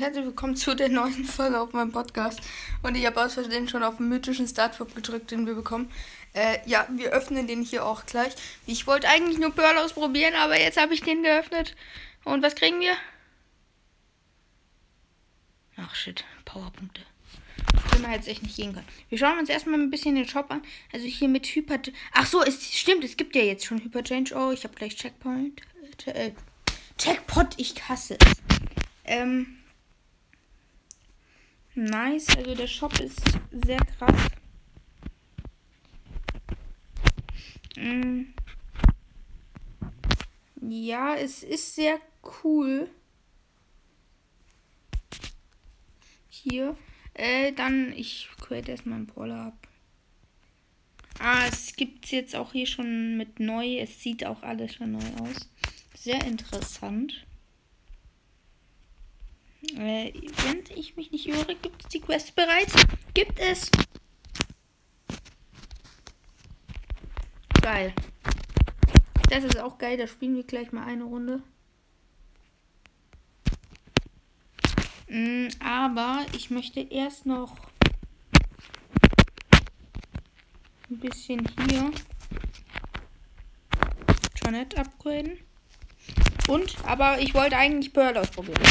herzlich willkommen zu der neuen Folge auf meinem Podcast. Und ich habe aus Versehen schon auf den mythischen Startwurf gedrückt, den wir bekommen. Äh, ja, wir öffnen den hier auch gleich. Ich wollte eigentlich nur Pearl ausprobieren, aber jetzt habe ich den geöffnet. Und was kriegen wir? Ach shit, Powerpunkte. Wenn man jetzt echt nicht gehen kann. Wir schauen uns erstmal ein bisschen den Shop an. Also hier mit Hyper. Ach so, es stimmt, es gibt ja jetzt schon Hyperchange. Oh, ich habe gleich Checkpoint. Äh, Checkpot, ich hasse es. Ähm, nice. Also der Shop ist sehr krass. Mm. Ja, es ist sehr cool. Hier. Äh, dann, ich create erstmal einen Brawler ab. Ah, es gibt es jetzt auch hier schon mit neu. Es sieht auch alles schon neu aus. Sehr interessant. Äh, wenn ich mich nicht irre, gibt es die Quest bereits? Gibt es. Geil. Das ist auch geil. Da spielen wir gleich mal eine Runde. Mm, aber ich möchte erst noch ein bisschen hier Janet upgraden. Und, aber ich wollte eigentlich Pearl ausprobieren.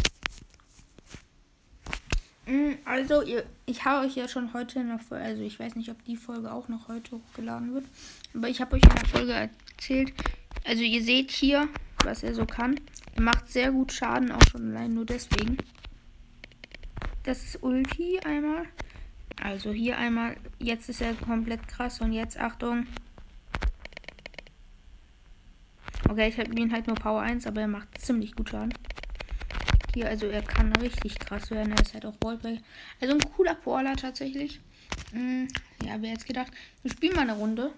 Mm, also, ihr, ich habe euch ja schon heute in der Folge, also ich weiß nicht, ob die Folge auch noch heute hochgeladen wird, aber ich habe euch in der Folge erzählt, also ihr seht hier, was er so kann. Er macht sehr gut Schaden, auch schon allein nur deswegen. Das ist Ulti einmal. Also hier einmal, jetzt ist er komplett krass und jetzt Achtung. Okay, ich habe ihn halt nur Power 1, aber er macht ziemlich gut Schaden. Hier, also er kann richtig krass werden. Er ist halt auch Wallbreak. Also ein cooler Brawler tatsächlich. Hm, ja, wer jetzt gedacht. Wir spielen mal eine Runde.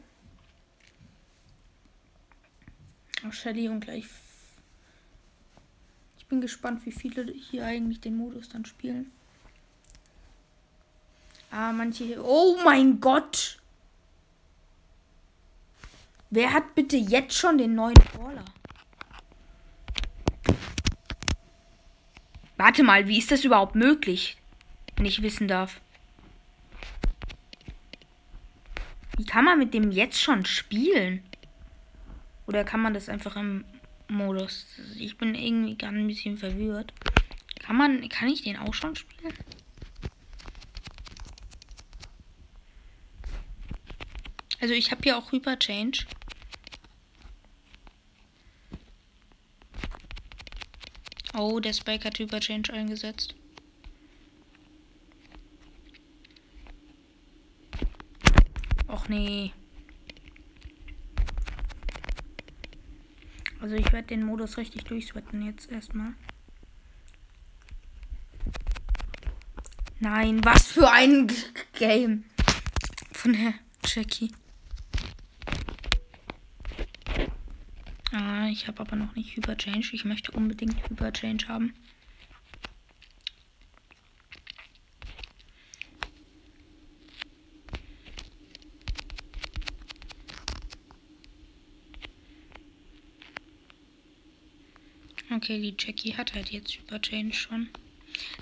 Auf Shelly und gleich. Ich bin gespannt, wie viele hier eigentlich den Modus dann spielen. Ah, manche. Oh mein Gott! Wer hat bitte jetzt schon den neuen Brawler? Warte mal, wie ist das überhaupt möglich? Wenn ich wissen darf. Wie kann man mit dem jetzt schon spielen? Oder kann man das einfach im Modus? Ich bin irgendwie gar ein bisschen verwirrt. Kann man, kann ich den auch schon spielen? Also ich habe hier auch Hyper Change. Oh, der Spike hat Überchange eingesetzt. Och nee. Also ich werde den Modus richtig durchsweaten jetzt erstmal. Nein, was für ein G Game von der Jackie. Ah, ich habe aber noch nicht Hyperchange. Ich möchte unbedingt Hyperchange haben. Okay, die Jackie hat halt jetzt Hyperchange schon.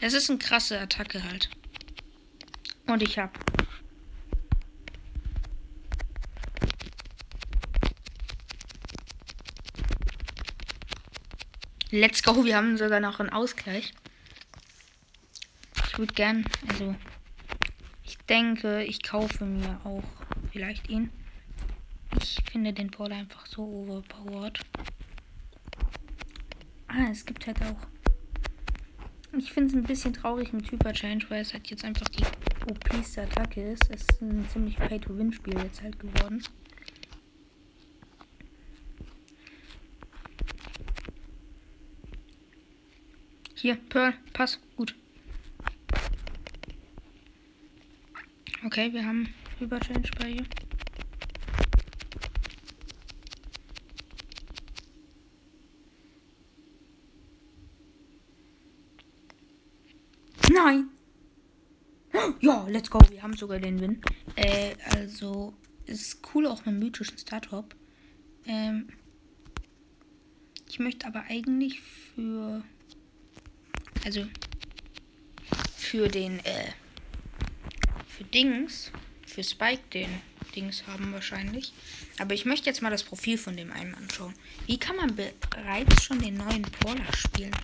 Es ist eine krasse Attacke halt. Und ich habe Let's go, wir haben sogar noch einen Ausgleich. Ich würde gern, also ich denke, ich kaufe mir auch vielleicht ihn. Ich finde den Paul einfach so overpowered. Ah, es gibt halt auch. Ich finde es ein bisschen traurig mit Hyper Change, weil es halt jetzt einfach die OP-ste Attacke ist. Es ist ein ziemlich Pay-to-Win-Spiel jetzt halt geworden. Hier, Pearl, pass, gut. Okay, wir haben Überchange bei ihr. Nein! Ja, let's go. Wir haben sogar den Win. Äh, also, ist cool auch mit mythischen Startop. Ähm, ich möchte aber eigentlich für also, für den, äh, für Dings, für Spike den Dings haben wahrscheinlich. Aber ich möchte jetzt mal das Profil von dem einen anschauen. Wie kann man bereits schon den neuen Brawler spielen?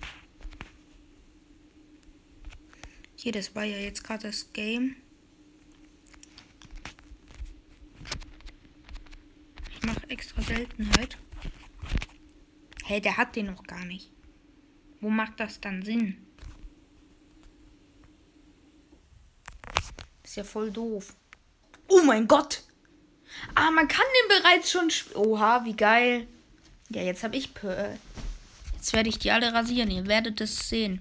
Hier, das war ja jetzt gerade das Game. Ich mache extra Seltenheit. Hey, der hat den noch gar nicht. Wo macht das dann Sinn? Ja voll doof. Oh mein Gott! Ah, man kann den bereits schon. Oha, wie geil. Ja, jetzt habe ich Pearl. Jetzt werde ich die alle rasieren. Ihr werdet es sehen.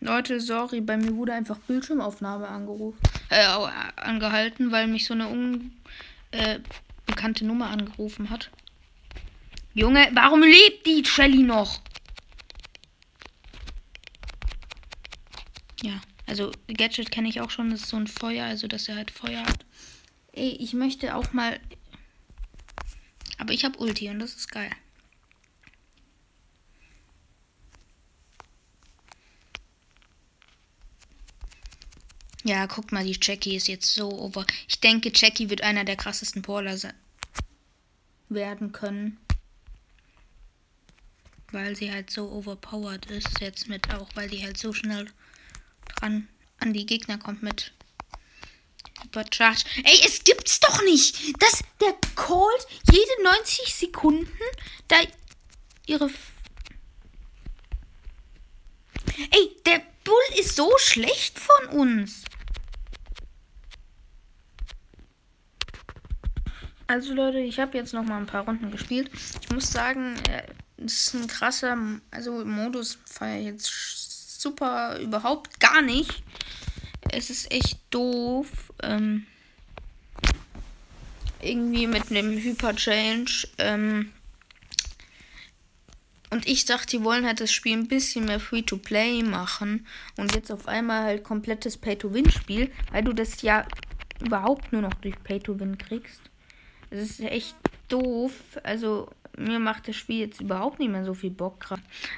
Leute, sorry, bei mir wurde einfach Bildschirmaufnahme angerufen, äh, angehalten, weil mich so eine unbekannte äh, Nummer angerufen hat. Junge, warum lebt die Shelly noch? Ja, also Gadget kenne ich auch schon, das ist so ein Feuer, also dass er halt Feuer hat. Ey, ich möchte auch mal. Aber ich habe Ulti und das ist geil. Ja, guck mal, die Jackie ist jetzt so over. Ich denke, Jackie wird einer der krassesten Brawler werden können. Weil sie halt so overpowered ist jetzt mit auch, weil die halt so schnell dran an die Gegner kommt mit Übercharge. Ey, es gibt's doch nicht, dass der Colt jede 90 Sekunden da ihre. Ey, der Bull ist so schlecht von uns. Also Leute, ich habe jetzt noch mal ein paar Runden gespielt. Ich muss sagen, es ist ein krasser, also Modus feiere jetzt super überhaupt gar nicht. Es ist echt doof. Ähm, irgendwie mit einem Hyper Change. Ähm, und ich dachte, die wollen halt das Spiel ein bisschen mehr Free-to-Play machen. Und jetzt auf einmal halt komplettes Pay-to-Win-Spiel, weil du das ja überhaupt nur noch durch Pay-to-Win kriegst. Das ist echt doof. Also mir macht das Spiel jetzt überhaupt nicht mehr so viel Bock.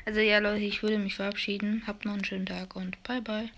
Also ja, Leute, ich würde mich verabschieden. Habt noch einen schönen Tag und bye bye.